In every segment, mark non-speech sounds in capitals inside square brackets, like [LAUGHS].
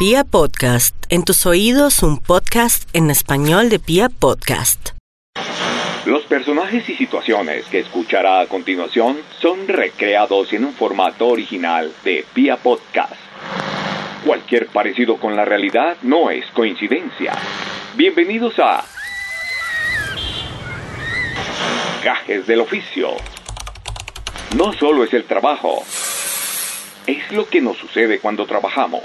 Pia Podcast, en tus oídos un podcast en español de Pia Podcast. Los personajes y situaciones que escuchará a continuación son recreados en un formato original de Pia Podcast. Cualquier parecido con la realidad no es coincidencia. Bienvenidos a Gajes del Oficio. No solo es el trabajo, es lo que nos sucede cuando trabajamos.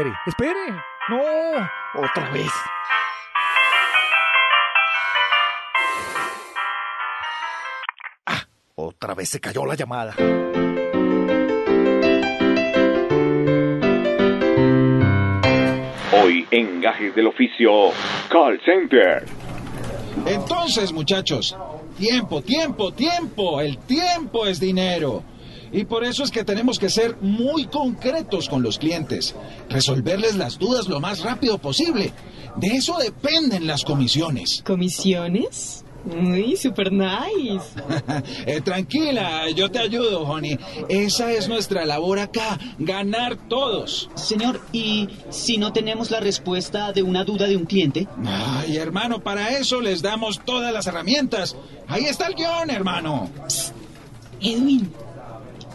Espere, espere. No, otra vez. Ah, otra vez se cayó la llamada. Hoy en Gajes del Oficio, Call Center. Entonces, muchachos, tiempo, tiempo, tiempo. El tiempo es dinero. Y por eso es que tenemos que ser muy concretos con los clientes. Resolverles las dudas lo más rápido posible. De eso dependen las comisiones. ¿Comisiones? Uy, super nice. [LAUGHS] Eh, tranquila, yo te ayudo, Honey. Esa es nuestra labor acá, ganar todos. Señor, ¿y si no tenemos la respuesta de una duda de un cliente? Ay, hermano, para eso les damos todas las herramientas. Ahí está el guion, hermano. Edwin,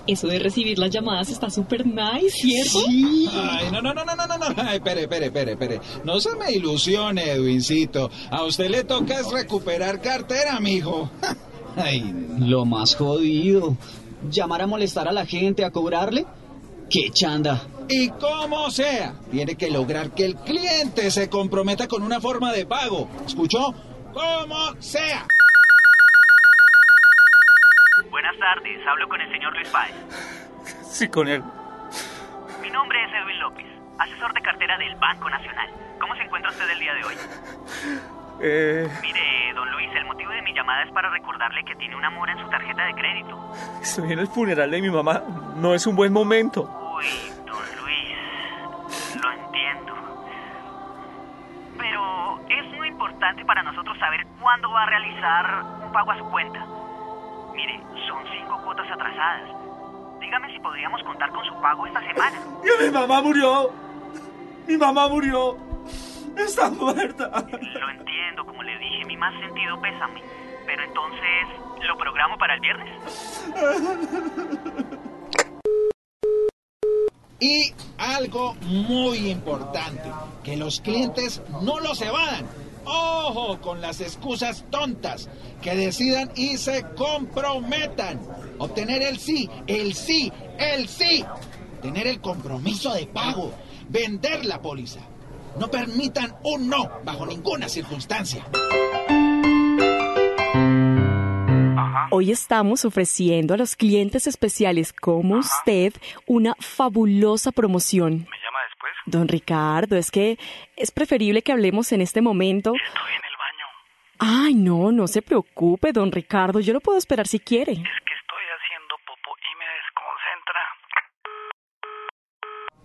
eso de recibir las llamadas está super nice, ¿cierto? Ay, no, no, no, no, no, no, no. Ay, espere, espere, espere, espere. No se me ilusione, Edwincito. A usted le toca es recuperar cartera, mijo. [LAUGHS] Ay, Lo más jodido. ¿Llamar a molestar a la gente, a cobrarle? ¡Qué chanda! y como sea, tiene que lograr que el cliente se comprometa con una forma de pago. ¿Escuchó? Como sea. Tardes, hablo con el señor Luis Páez. Sí, con él. Mi nombre es Edwin López, asesor de cartera del Banco Nacional. ¿Cómo se encuentra usted el día de hoy? Eh, Mire, don Luis, el motivo de mi llamada es para recordarle que tiene una mora en su tarjeta de crédito. estoy en el funeral de mi mamá. No es un buen momento. Uy, don Luis, lo entiendo. Pero es muy importante para nosotros saber cuándo va a realizar un pago a su cuenta. Mire, son cinco cuotas atrasadas. Dígame si podríamos contar con su pago esta semana. ¡Y mi mamá murió! ¡Mi mamá murió! ¡Está muerta! Lo entiendo, como le dije, mi más sentido pésame. Pero entonces, ¿lo programo para el viernes? Y algo muy importante, que los clientes no los evadan. Ojo con las excusas tontas, que decidan y se comprometan. Obtener el sí, el sí, el sí. Tener el compromiso de pago. Vender la póliza. No permitan un no bajo ninguna circunstancia. Hoy estamos ofreciendo a los clientes especiales como usted una fabulosa promoción. Don Ricardo, es que es preferible que hablemos en este momento. Estoy en el baño. Ay, no, no se preocupe, don Ricardo, yo lo puedo esperar si quiere. Es que estoy haciendo popo y me desconcentra.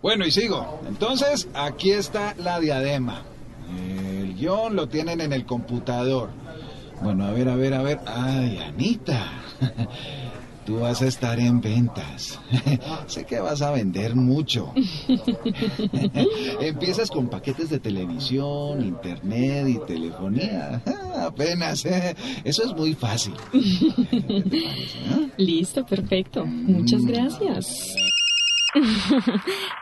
Bueno, y sigo. Entonces, aquí está la diadema. El guion lo tienen en el computador. Bueno, a ver, a ver, a ver. Ay, Anita. Tú vas a estar en ventas. [LAUGHS] sé que vas a vender mucho. [LAUGHS] Empiezas con paquetes de televisión, internet y telefonía. [LAUGHS] Apenas. ¿eh? Eso es muy fácil. ¿Qué te parece, eh? Listo, perfecto. Muchas gracias.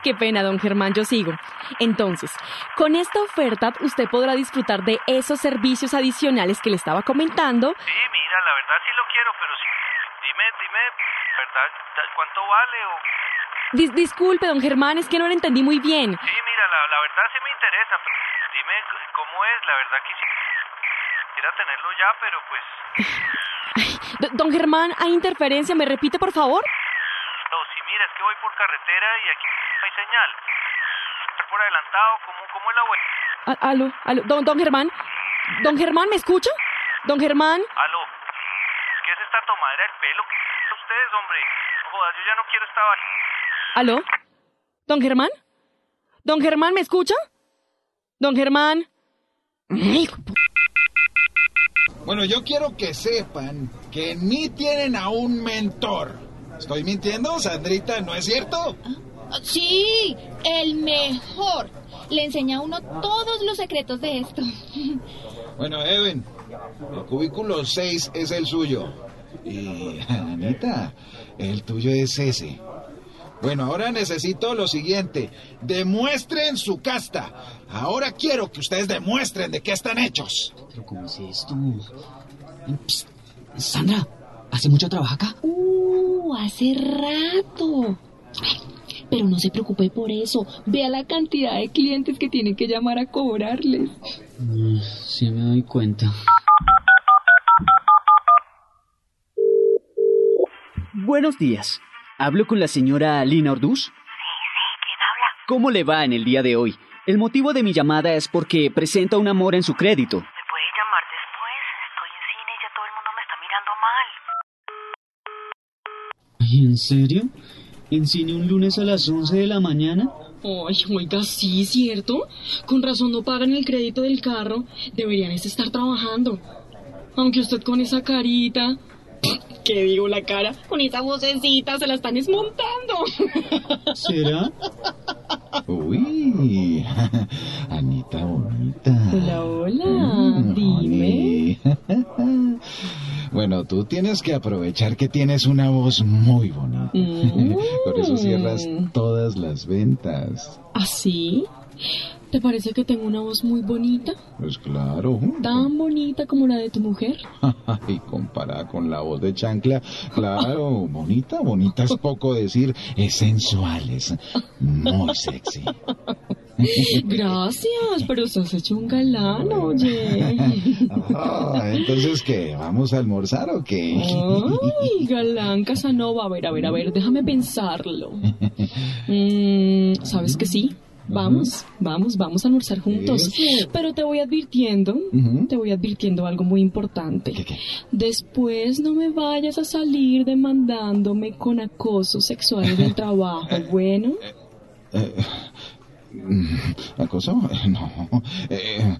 Qué pena, don Germán, yo sigo. Entonces, con esta oferta usted podrá disfrutar de esos servicios adicionales que le estaba comentando. Sí, mira, la verdad sí lo quiero, pero sí. Dime, ¿Cuánto vale o...? Dis- disculpe, don Germán, es que no lo entendí muy bien. Sí, mira, la, la verdad sí me interesa, pero dime cómo es, la verdad. Quisiera tenerlo ya, pero pues... D- don Germán, ¿hay interferencia? ¿Me repite, por favor? No, sí, mira, es que voy por carretera y aquí hay señal. Por adelantado, ¿cómo, cómo es la web? Aló, aló, don, don Germán. Don Germán, ¿me escucha? Don Germán. Aló, ¿qué es esta tomadera del pelo? ¿Qué es ustedes, hombre? Jodas, yo ya no quiero esta vaina. ¿Aló? ¿Don Germán? ¿Don Germán me escucha? Don Germán. Bueno, yo quiero que sepan que en mí tienen a un mentor. ¿Estoy mintiendo, Sandrita? ¿No es cierto? Sí, el mejor. Le enseña a uno todos los secretos de esto. [LAUGHS] Bueno, Evan, el cubículo 6 es el suyo. Y [LAUGHS] Anita, el tuyo es ese. Bueno, ahora necesito lo siguiente. Demuestren su casta. Ahora quiero que ustedes demuestren de qué están hechos. ¿Pero cómo es esto? Psst, Sandra, ¿hace mucho trabajo acá? Uh, hace rato. Ay, Pero no se preocupe por eso. Vea la cantidad de clientes que tiene que llamar a cobrarles. Mm, Sí me doy cuenta. Buenos días. ¿Hablo con la señora Lina Orduz? Sí, sí, ¿quién habla? ¿Cómo le va en el día de hoy? El motivo de mi llamada es porque presenta una mora en su crédito. ¿Me puede llamar después? Estoy en cine y ya todo el mundo me está mirando mal. ¿En serio? ¿En cine un lunes a las 11 de la mañana? Ay, oiga, sí, ¿cierto? Con razón no pagan el crédito del carro. Deberían es estar trabajando. Aunque usted con esa carita... ¿Qué digo la cara? Con esa vocecita se la están desmontando. [LAUGHS] ¿Será? Uy, [LAUGHS] Anita bonita. Hola, hola. Mm, Dime. [LAUGHS] Bueno, tú tienes que aprovechar que tienes una voz muy bonita. Mm. Por eso cierras todas las ventas. ¿Así? ¿Te parece que tengo una voz muy bonita? Pues claro. ¿Tan bonita como la de tu mujer? [LAUGHS] Y comparada con la voz de Chancla, claro, bonita, bonita es poco decir, es sensual, es muy sexy. [LAUGHS] Gracias, pero se has hecho un galán, oye. Ah, entonces, ¿qué? ¿Vamos a almorzar o qué? Ay, galán Casanova. A ver, a ver, a ver, déjame pensarlo. [LAUGHS] Mm, ¿Sabes que sí? Vamos, vamos, vamos a almorzar juntos. Eso. Pero te voy advirtiendo, te voy advirtiendo algo muy importante. ¿Qué, qué? Después no me vayas a salir demandándome con acoso sexual en el trabajo, [LAUGHS] bueno. Eh, mm, ¿Acoso? Eh, No. Eh,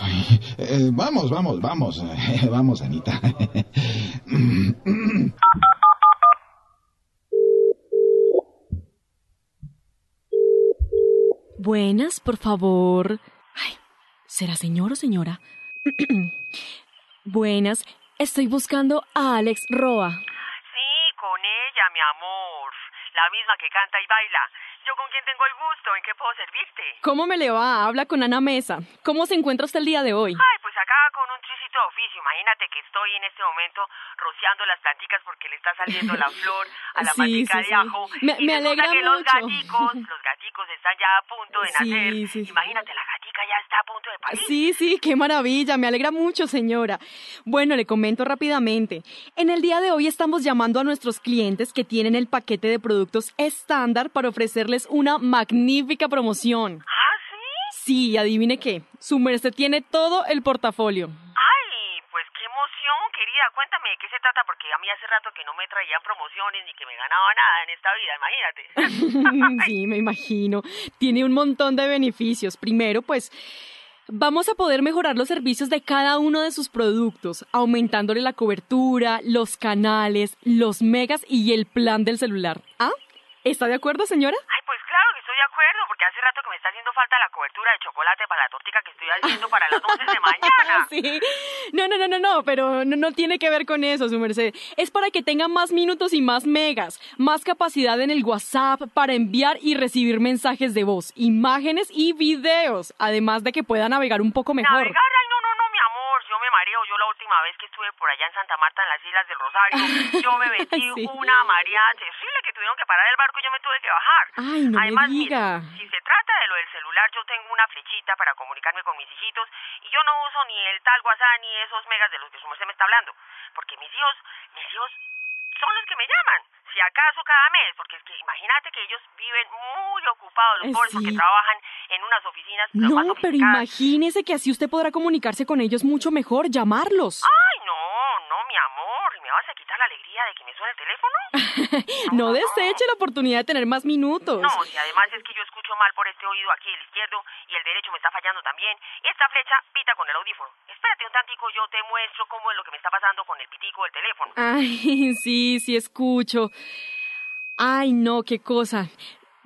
ay, eh, vamos, vamos, vamos. eh, [LAUGHS] vamos, Anita. [LAUGHS] Buenas, por favor. Ay, ¿será señor o señora? [CLEARS THROAT] Buenas, estoy buscando a Alex Roa. Sí, con ella, mi amor. La misma que canta y baila. ¿Yo con quién tengo el gusto? ¿En qué puedo servirte? ¿Cómo me le va? Habla con Ana Mesa. ¿Cómo se encuentra usted el día de hoy? Ay, pues acá con un tricito de oficio. Imagínate que estoy en este momento rociando las planticas porque le está saliendo la [LAUGHS] flor a la Sí, matica sí, de sí. ajo. Me- y me alegra que los mucho. gaticos, [LAUGHS] los gaticos están ya a punto de nacer. sí, sí. Imagínate, la gatica ya está a punto de parir. Sí, sí, qué maravilla, me alegra mucho, señora. Bueno, le comento rápidamente. En el día de hoy estamos llamando a nuestros clientes que tienen el paquete de productos estándar para ofrecerles una magnífica promoción. ¿Ah, sí? Sí, adivine qué, su merced tiene todo el portafolio. Ay, pues qué emoción, querida. Cuéntame de qué se trata, porque a mí hace rato que no me traían promociones ni que me ganaba nada en esta vida, imagínate. [LAUGHS] sí, me imagino. Tiene un montón de beneficios. Primero, pues vamos a poder mejorar los servicios de cada uno de sus productos, aumentándole la cobertura, los canales, los megas y el plan del celular. ¿Ah? ¿Está de acuerdo, señora? Ay, pues de acuerdo, porque hace rato que me está haciendo falta la cobertura de chocolate para la tortica que estoy haciendo para las 11 de mañana. [LAUGHS] Sí. No, no, no, no, no, pero no, no tiene que ver con eso, su merced. Es para que tenga más minutos y más megas, más capacidad en el WhatsApp para enviar y recibir mensajes de voz, imágenes y videos, además de que pueda navegar un poco mejor. Navegar, no, no, no, mi amor, yo la última vez que estuve por allá en Santa Marta, en las Islas del Rosario, [LAUGHS] yo me metí Sí. una mareada terrible que tuvieron que parar el barco y yo me tuve que bajar. Ay, no Además, me diga. mire, si se trata de lo del celular, yo tengo una flechita para comunicarme con mis hijitos y yo no uso ni el tal WhatsApp ni esos megas de los que su merced me está hablando. Porque mis hijos, mis hijos son los que me llaman. Si acaso cada mes, porque es que imagínate que ellos viven muy ocupados, los pobres, porque trabajan en unas oficinas No, pero imagínese que así usted podrá comunicarse con ellos mucho mejor, llamarlos. Ay, no, no, mi amor, me vas a quitar la alegría de que me suene el teléfono? [LAUGHS] no deseche la oportunidad de tener más minutos. No, y además es que yo escucho mal por este oído aquí, el izquierdo, y el derecho me está fallando también. Esta flecha pita con el audífono. Espérate un tantico, yo te muestro cómo es lo que me está pasando con el pitico del teléfono. Ay, [LAUGHS] sí, sí escucho. Ay, no, qué cosa.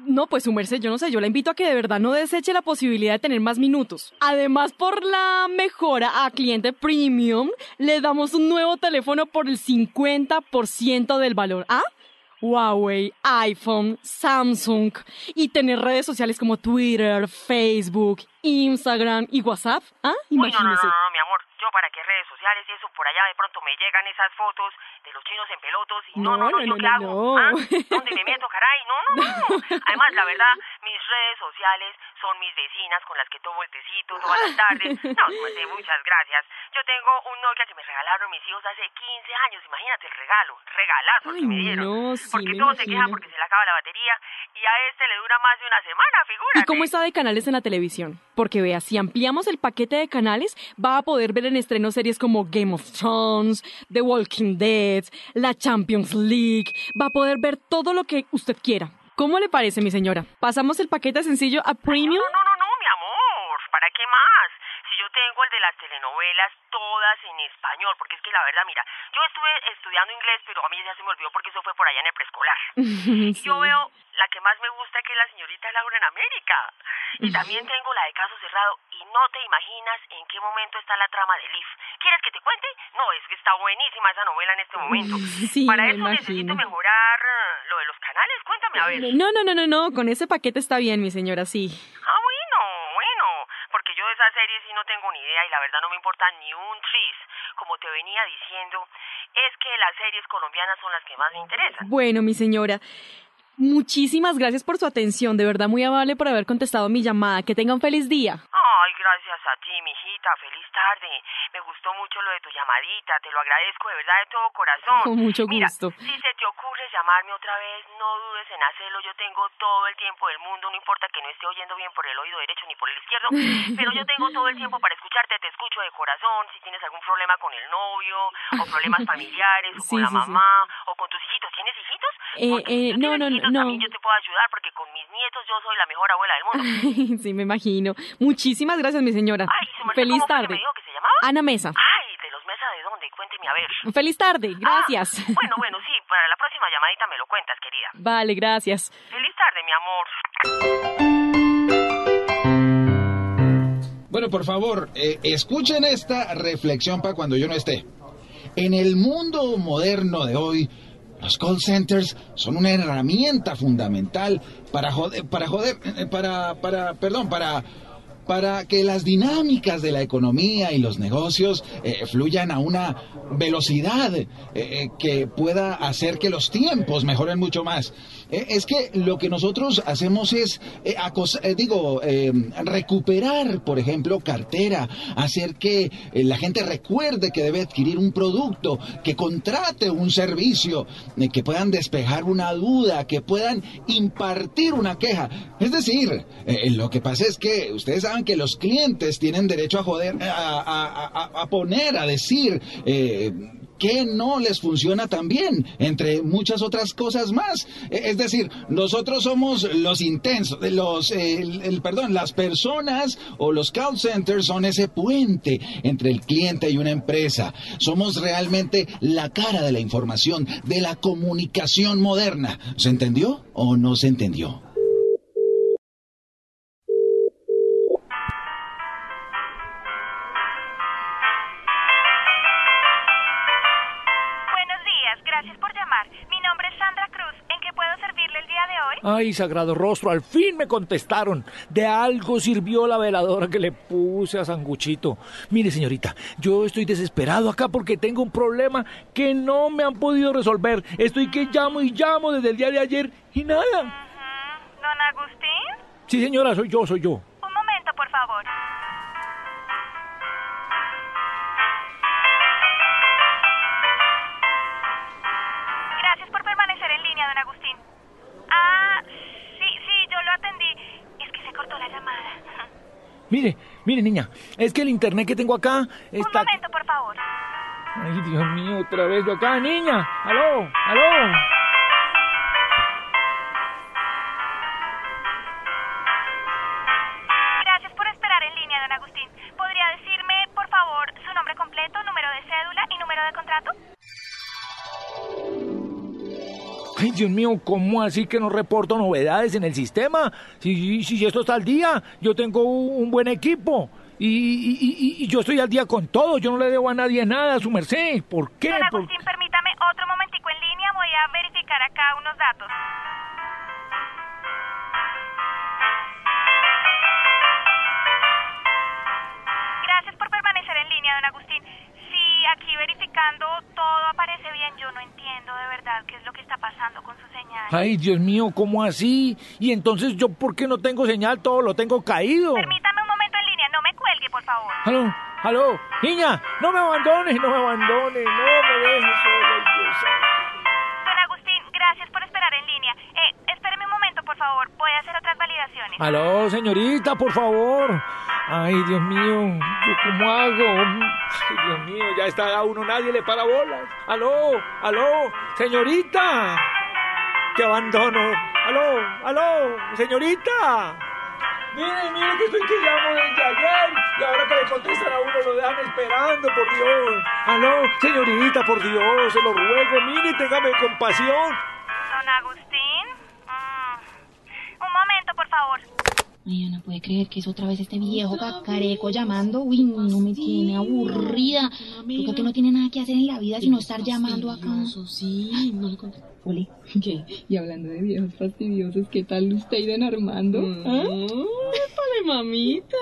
No, pues su merced, yo no sé, yo la invito a que de verdad no deseche la posibilidad de tener más minutos. Además, por la mejora a cliente premium, le damos un nuevo teléfono por el 50% del valor. ¿Ah? Huawei, iPhone, Samsung y tener redes sociales como Twitter, Facebook, Instagram y WhatsApp. ¿Ah? Imagínese. Uy, no, no, no, no, mi amor. Yo para qué redes sociales y eso por allá de pronto me llegan esas fotos de los chinos en pelotos y no, no, no, no ¿yo qué hago? ¿Ah? [LAUGHS] ¿Dónde me meto, caray? No, no, no. [LAUGHS] Además, la verdad, mis redes sociales son mis vecinas con las que tomo el tecito todas las tardes. [LAUGHS] No, pues muchas gracias. Yo tengo un Nokia que me regalaron mis hijos hace 15 años. Imagínate el regalo, regalazo Ay, que me dieron. No, sí, porque todos se quejan porque se le acaba la batería y a este le dura más de una semana, figura. ¿Y cómo está de canales en la televisión? Porque vea, si ampliamos el paquete de canales, va a poder ver en estreno series como Game of Thrones, The Walking Dead, la Champions League. Va a poder ver todo lo que usted quiera. ¿Cómo le parece, mi señora? ¿Pasamos el paquete sencillo a Premium? No, no, no, no, mi amor. ¿Para qué más? Si yo tengo el de las telenovelas todas en español, porque es que la verdad, mira, yo estuve estudiando inglés, pero a mí ya se me olvidó porque eso fue por allá en el preescolar. [LAUGHS] Y yo veo la que más me gusta que es la señorita Laura en América. Y también tengo la de Caso Cerrado y no te imaginas en qué momento está la trama de Leaf. ¿Quieres que te cuente? No, es que está buenísima esa novela en este momento. [LAUGHS] Sí, Para eso necesito imagino. mejorar eh, lo de los canales. Cuéntame, a ver. No, no, no, no, no. Con ese paquete está bien, mi señora, sí. Ah, bueno, bueno, porque yo de esas series sí no tengo ni idea y la verdad no me importa ni un tris. Como te venía diciendo, es que las series colombianas son las que más me interesan. Bueno, mi señora. Muchísimas gracias por su atención, de verdad muy amable por haber contestado mi llamada. Que tenga un feliz día. Ay, gracias a ti, mijita. Feliz tarde. Me gustó mucho lo de tu llamadita. Te lo agradezco de verdad de todo corazón. Con [LAUGHS] mucho Mira, gusto. si se te ocurre llamarme otra vez, no dudes en hacerlo. Yo tengo todo el tiempo del mundo. No importa que no esté oyendo bien por el oído derecho ni por el izquierdo. [LAUGHS] pero yo tengo todo el tiempo para escucharte. Te escucho de corazón. Si tienes algún problema con el novio, o problemas familiares, o [LAUGHS] Sí, con la sí. mamá, o con tus hijitos. ¿Tienes hijitos? Eh, eh, no, no, no. También yo te puedo ayudar porque con mis nietos yo soy la mejor abuela del mundo. sí, me imagino. Muchísimas gracias, mi señora. Ay, su merced, Feliz ¿cómo fue que tarde. me dijo que se llamaba? Ana Mesa. Ay, de los mesa de dónde, cuénteme a ver. Feliz tarde, gracias. Ah, bueno, bueno, sí, para la próxima llamadita me lo cuentas, querida. [LAUGHS] Vale, gracias. Feliz tarde, mi amor. Bueno, por favor, eh, escuchen esta reflexión para cuando yo no esté. En el mundo moderno de hoy, los call centers son una herramienta fundamental para joder, para joder, eh, para, para, perdón, para, para que las dinámicas de la economía y los negocios eh, fluyan a una velocidad eh, eh, que pueda hacer que los tiempos mejoren mucho más. Eh, es que lo que nosotros hacemos es, eh, eh, digo, eh, recuperar, por ejemplo, cartera, hacer que la gente recuerde que debe adquirir un producto, que contrate un servicio, que puedan despejar una duda, que puedan impartir una queja. Es decir, lo que pasa es que ustedes saben que los clientes tienen derecho a joder, a- a poner, a decir. Que no les funciona tan bien, entre muchas otras cosas más. Eh, Es decir, nosotros somos los intensos, los, el- perdón, las personas o los call centers son ese puente entre el cliente y una empresa. Somos realmente la cara de la información, de la comunicación moderna. ¿Se entendió o no se entendió? Gracias por llamar. Mi nombre es Sandra Cruz. ¿En qué puedo servirle el día de hoy? Ay, sagrado rostro, al fin me contestaron. De algo sirvió la veladora que le puse a Sanguchito. Mire, señorita, yo estoy desesperado acá porque tengo un problema que no me han podido resolver. Estoy que llamo y llamo desde el día de ayer y nada. ¿Don Agustín? Sí, señora, soy yo, soy yo. Mire, mire, niña, es que el internet que tengo acá Un está... momento, por favor. Ay, Dios mío, otra vez yo acá, niña. Aló, aló. Ay, Dios mío, ¿cómo así que no reporto novedades en el sistema? Si, si esto está al día, yo tengo un buen equipo. Y, y- y- y yo estoy al día con todo, yo no le debo a nadie nada, su merced. ¿Por qué? Don Por- Agustín, Ay, Dios mío, ¿cómo así? Y entonces yo, ¿por qué no tengo señal? Todo lo tengo caído. Permítame un momento en línea, no me cuelgue, por favor. Aló, aló, niña, no me abandones, no me abandones, no me dejes santo. Don Agustín, gracias por esperar en línea. Eh, espéreme un momento, por favor. Voy a hacer otras validaciones. Aló, señorita, por favor. Ay, Dios mío, ¿yo cómo hago? Ay, Dios mío, ya está a uno, nadie le para bolas. Aló, aló, señorita. Que abandono. Aló, aló, señorita. Mire, mire que estoy que llamo desde ayer y ahora que le contestan a uno lo dejan esperando, por Dios. Aló, señorita, por Dios, se lo ruego, mire, téngame compasión. Don Agustín. Mm, Un momento, por favor. Ay, no puede creer que es otra vez este viejo cacareco llamando. Uy, no me tiene aburrida. Porque que no tiene nada que hacer en la vida sino estar llamando acá. Sí, no le. Oli, ¿qué? Y hablando de viejos fastidiosos, ¿qué tal usted y don Armando? ¿Ah? ¡Épale, mamita!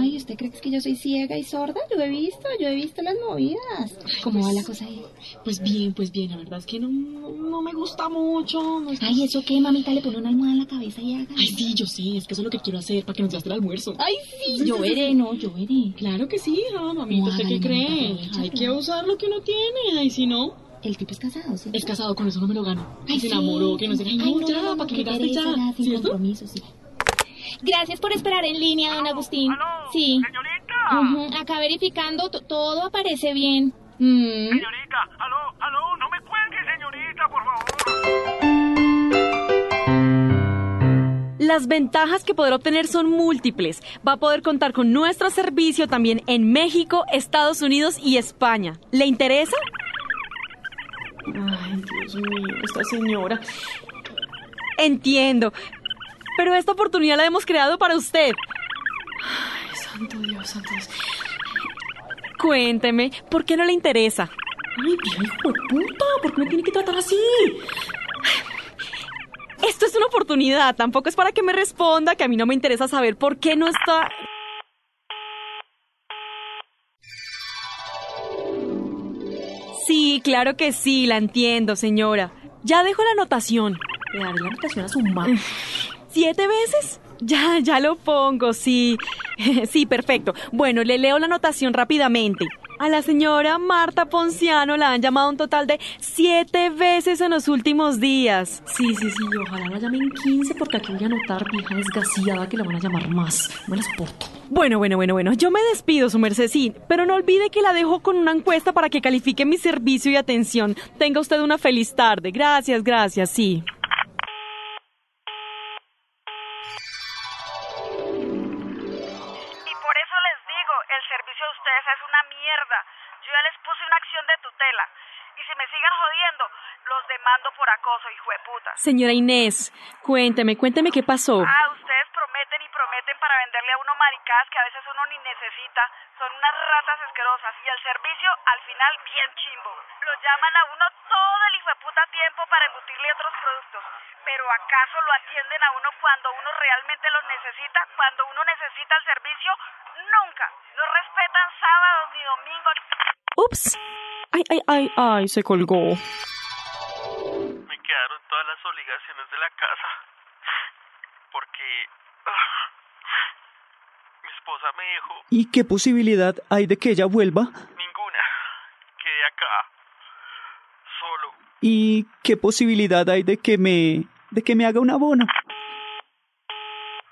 Ay, ¿usted cree que es que yo soy ciega y sorda? Yo he visto, yo he visto las movidas. ¿Cómo va la cosa ahí? Pues bien, pues bien, la verdad es que no, no, no me gusta mucho. No Ay, ¿eso qué, mamita? Le pone una almohada en la cabeza y haga. Ay, sí, yo sé, es que eso es lo que quiero hacer para que nos gaste el almuerzo. Ay, sí, yo veré, no, yo veré. Claro que sí, ah, mamita, ¿usted qué Ay, cree? mamita, Hay que usar lo que uno tiene, y si no, El tipo es casado, ¿sí? es casado, con eso no me lo gano. Ay, se sí. enamoró, que no se ay, no, ya, para que me qué gaste ya. sin ¿Cierto? compromiso, sí. Gracias por esperar en línea, don Agustín. Aló, Sí. Señorita. Acá verificando, to- todo aparece bien. Mm. Señorita, aló, aló, no me cuelgue, señorita, por favor. Las ventajas que podrá obtener son múltiples. Va a poder contar con nuestro servicio también en México, Estados Unidos y España. ¿Le interesa? Ay, Dios mío, esta señora. Entiendo. Pero esta oportunidad la hemos creado para usted. Ay, santo Dios, santo Dios. Cuénteme, ¿por qué no le interesa? Ay, vieja hijo de puta, ¿por qué me tiene que tratar así? Esto es una oportunidad, tampoco es para que me responda, que a mí no me interesa saber por qué no está... Sí, claro que sí, la entiendo, señora. Ya dejo la anotación. Le daré la anotación a su mamá. ¿Siete veces? Ya, ya lo pongo, sí. [LAUGHS] Sí, perfecto. Bueno, le leo la anotación rápidamente. A la señora Marta Ponciano la han llamado un total de siete veces en los últimos días. Sí, sí, sí, ojalá la llamen 15 porque aquí voy a anotar vieja desgraciada que la van a llamar más. No la soporto. Bueno, bueno, bueno, bueno. Yo me despido, su merced, sí, pero no olvide que la dejo con una encuesta para que califique mi servicio y atención. Tenga usted una feliz tarde. Gracias, gracias, sí. Ustedes es una mierda. Yo ya les puse una acción de tutela. Y si me siguen jodiendo, los demando por acoso, hijo de puta. Señora Inés, cuénteme, cuénteme qué pasó. Ah, ustedes prometen y prometen para venderle a uno maricadas que a veces uno ni necesita. Son unas ratas asquerosas. Y el servicio, al final, bien chimbo. Lo llaman a uno todo el hijo de puta tiempo para embutirle otros productos. Pero ¿acaso lo atienden a uno cuando uno realmente lo necesita? Cuando uno necesita el servicio, nunca. No respetan sábados ni domingos. Ups. Ay, ay, ay, ay, se colgó. Me quedaron todas las obligaciones de la casa. Porque ah, mi esposa me dijo ¿Y qué posibilidad hay de que ella vuelva? ninguna. Quedé acá. Solo. ¿Y qué posibilidad hay de que me de que me haga un abono?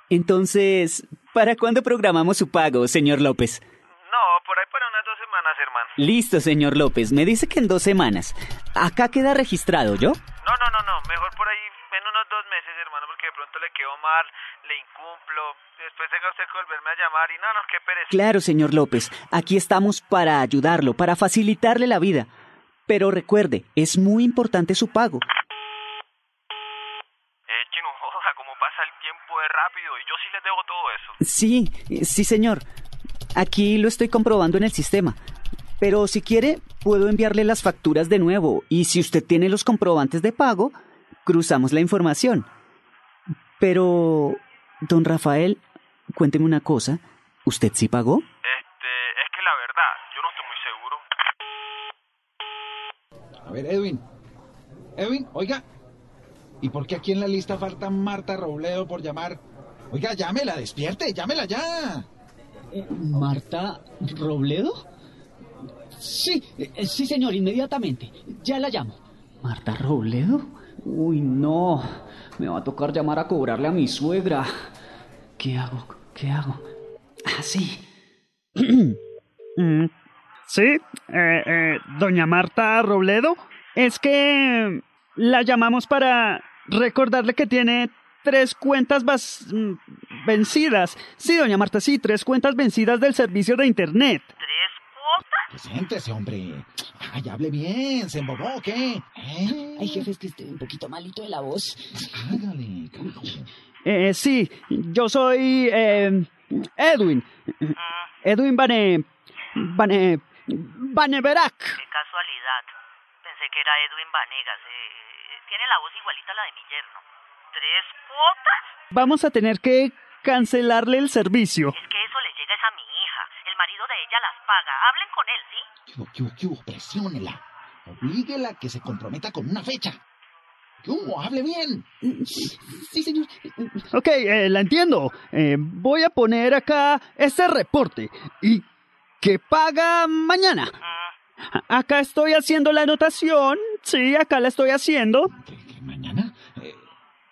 Entonces, ¿para cuándo programamos su pago, señor López? No, por ahí para unas dos semanas, hermano. Listo, señor López. Me dice que en dos semanas. Acá queda registrado, ¿yo? No, no, no, no. Mejor por ahí en unos dos meses, hermano, porque de pronto le quedo mal, le incumplo. Después tenga usted que volverme a llamar y no, no, qué pereza. Claro, señor López. Aquí estamos para ayudarlo, para facilitarle la vida. Pero recuerde, es muy importante su pago. Eh, chino, [LAUGHS] joda, cómo pasa el tiempo de rápido y yo sí les debo todo eso. Sí, sí, señor. Aquí lo estoy comprobando en el sistema. Pero si quiere, puedo enviarle las facturas de nuevo. Y si usted tiene los comprobantes de pago, cruzamos la información. Pero, don Rafael, cuénteme una cosa. ¿Usted sí pagó? Este, es que la verdad, yo no estoy muy seguro. A ver, Edwin. Edwin, oiga. ¿Y por qué aquí en la lista falta Marta Robledo por llamar? Oiga, llámela, despierte, llámela ya. ¿Marta Robledo? Sí, eh, sí, señor, inmediatamente. Ya la llamo. ¿Marta Robledo? Uy, no. Me va a tocar llamar a cobrarle a mi suegra. ¿Qué hago? ¿Qué hago? Ah, sí. [CLEARS THROAT] Mm, Sí, eh, eh, doña Marta Robledo. Es que la llamamos para recordarle que tiene tres cuentas vas- mm, vencidas. Sí, doña Marta, sí, tres cuentas vencidas del servicio de Internet. Preséntese, hombre. Ay, hable bien, ¿se embobó qué? ¿Eh? Ay, jefe, es que estoy un poquito malito de la voz. Hágale, carajo. Eh, sí, yo soy eh, Edwin. Edwin Bane... Bane... Baneverac. Qué casualidad. Pensé que era Edwin Vanegas. eh, tiene la voz igualita a la de mi yerno. ¿Tres cuotas? Vamos a tener que cancelarle el servicio. Es que eso le llega a mi hija. El marido de ella las paga. Hablen con él, ¿sí? ¿Qué hubo, qué hubo? Presiónela. Oblíguela a que se comprometa con una fecha. ¿Qué hubo? Hable bien. Sí, señor. Ok, eh, la entiendo. Eh, voy a poner acá este reporte. ¿Y que paga mañana? A- Acá estoy haciendo la anotación. Sí, acá la estoy haciendo.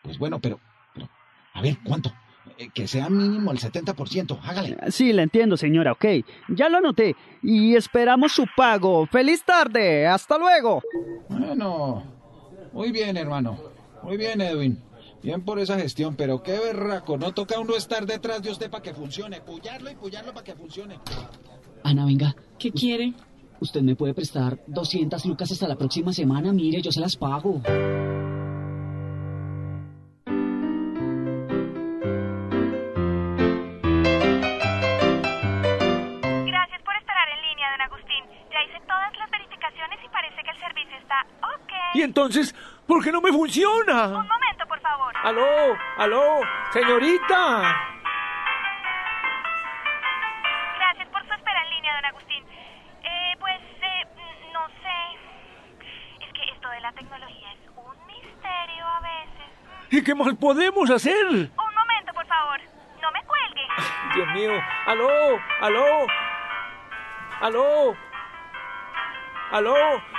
Pues bueno, pero, pero, a ver, ¿cuánto? Eh, que sea mínimo el 70%. Hágale. Sí, la entiendo, señora. Ok, ya lo anoté. Y esperamos su pago. ¡Feliz tarde! ¡Hasta luego! Bueno, muy bien, hermano. Muy bien, Edwin. Bien por esa gestión, pero qué berraco. No toca a uno estar detrás de usted para que funcione. Pullarlo y pullarlo para que funcione. Ana, venga. ¿Qué quiere? Usted me puede prestar 200 lucas hasta la próxima semana. Mire, yo se las pago. Entonces por qué no me funciona? Un momento, por favor. Aló, aló, señorita. Gracias por su espera en línea, don Agustín. Eh, pues, eh, no sé. Es que esto de la tecnología es un misterio a veces. ¿Y qué más podemos hacer? Un momento, por favor. No me cuelgue. Dios mío, aló, aló, aló, aló.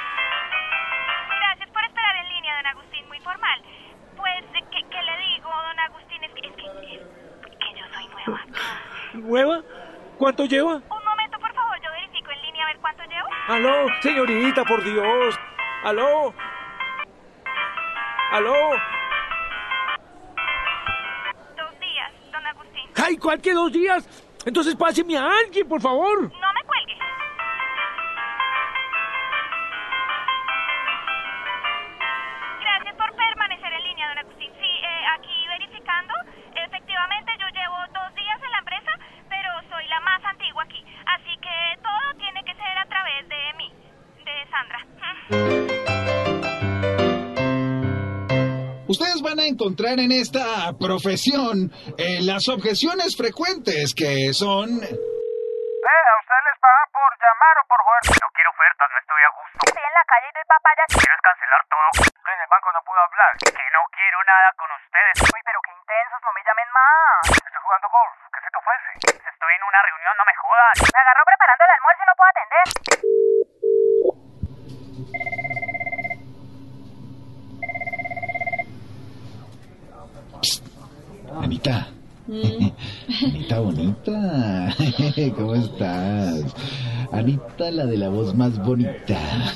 ¿Cuánto lleva? Un momento, por favor. Yo verifico en línea a ver cuánto llevo. Aló, señorita, por Dios. Aló. Aló. Dos días, don Agustín. Ay, ¿cuál que dos días? Entonces páseme a alguien, por favor. No encontrar en esta profesión eh, las objeciones frecuentes que son... Eh, ¿a usted les pagan por llamar o por joder? No quiero ofertas, no estoy a gusto. Estoy en la calle y doy papayas. Quiero es cancelar todo. En el banco no puedo hablar. Que no quiero nada con ustedes. Uy, pero qué intensos, no me llamen más. Estoy jugando golf. ¿Qué se te ofrece? Estoy en una reunión, no me jodas. Me agarró preparando el almuerzo y no puedo atender. Anita. Anita bonita. ¿Cómo estás? Anita, la de la voz más bonita. [LAUGHS]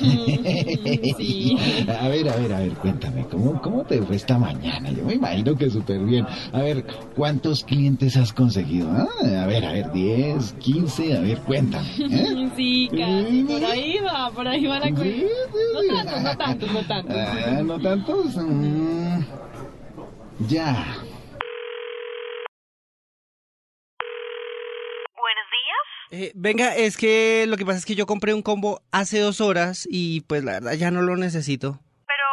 Sí. A ver, a ver, a ver, cuéntame, ¿cómo, cómo te fue esta mañana? Yo me imagino que súper bien. A ver, ¿cuántos clientes has conseguido? ah? A ver, a ver, 10, 15, a ver, cuéntame. ¿eh? [LAUGHS] Sí, casi. Por ahí va, por ahí va la cosa. Sí, sí. No tanto, no tanto, no tanto. Ah, ¿No tantos? Mm, ya. Buenos días. Eh, venga, es que lo que pasa es que yo compré un combo hace dos horas y pues la verdad ya no lo necesito. Pero,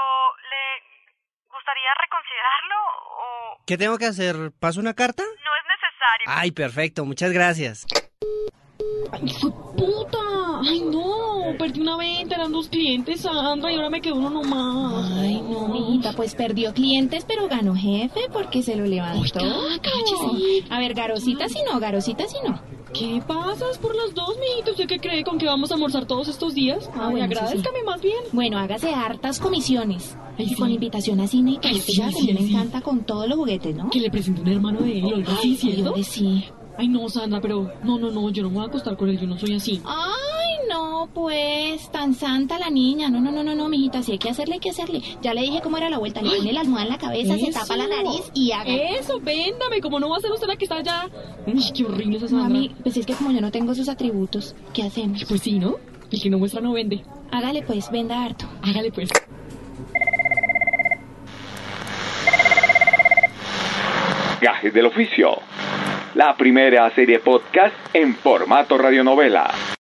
¿le gustaría reconsiderarlo o ¿Qué tengo que hacer? ¿Paso una carta? no es necesario? Ay, perfecto, muchas gracias. ¡Ay, su puta! ¡Ay, no! Perdí una venta, eran dos clientes, Sandra, y ahora me quedó uno nomás. Ay, no, mijita, pues perdió clientes, pero ganó jefe porque se lo levantó. Cállese. A ver, garosita si no, garosita si no. ¿Qué pasas por las dos, mijito? ¿Usted qué cree con que vamos a almorzar todos estos días? Ah, Ay, bueno, sí, agradezcame más bien. Bueno, hágase hartas comisiones. Ay, y sí. con invitación a cine y todo. Ay, sí, que a mí me encanta con todos los juguetes, ¿no? Que le presente un hermano de él, oiga, sí, Ay, ¿cierto? sí. Ay, no, Sandra, pero no, no, no, yo no me voy a acostar con él, yo no soy así. Ay, no, pues, tan santa la niña. No, no, no, no, no, mijita, si hay que hacerle, hay que hacerle. Ya le dije cómo era la vuelta. Le pone la almohada en la cabeza, se tapa la nariz y haga. Eso, véndame, como no va a ser usted la que está allá. Uy, qué horrible esa Sandra. Mami, pues es que como yo no tengo sus atributos, ¿qué hacemos? Pues sí, ¿no? El que no muestra no vende. Hágale pues, venda harto. Hágale pues. Gajes del oficio. La primera serie podcast en formato radionovela.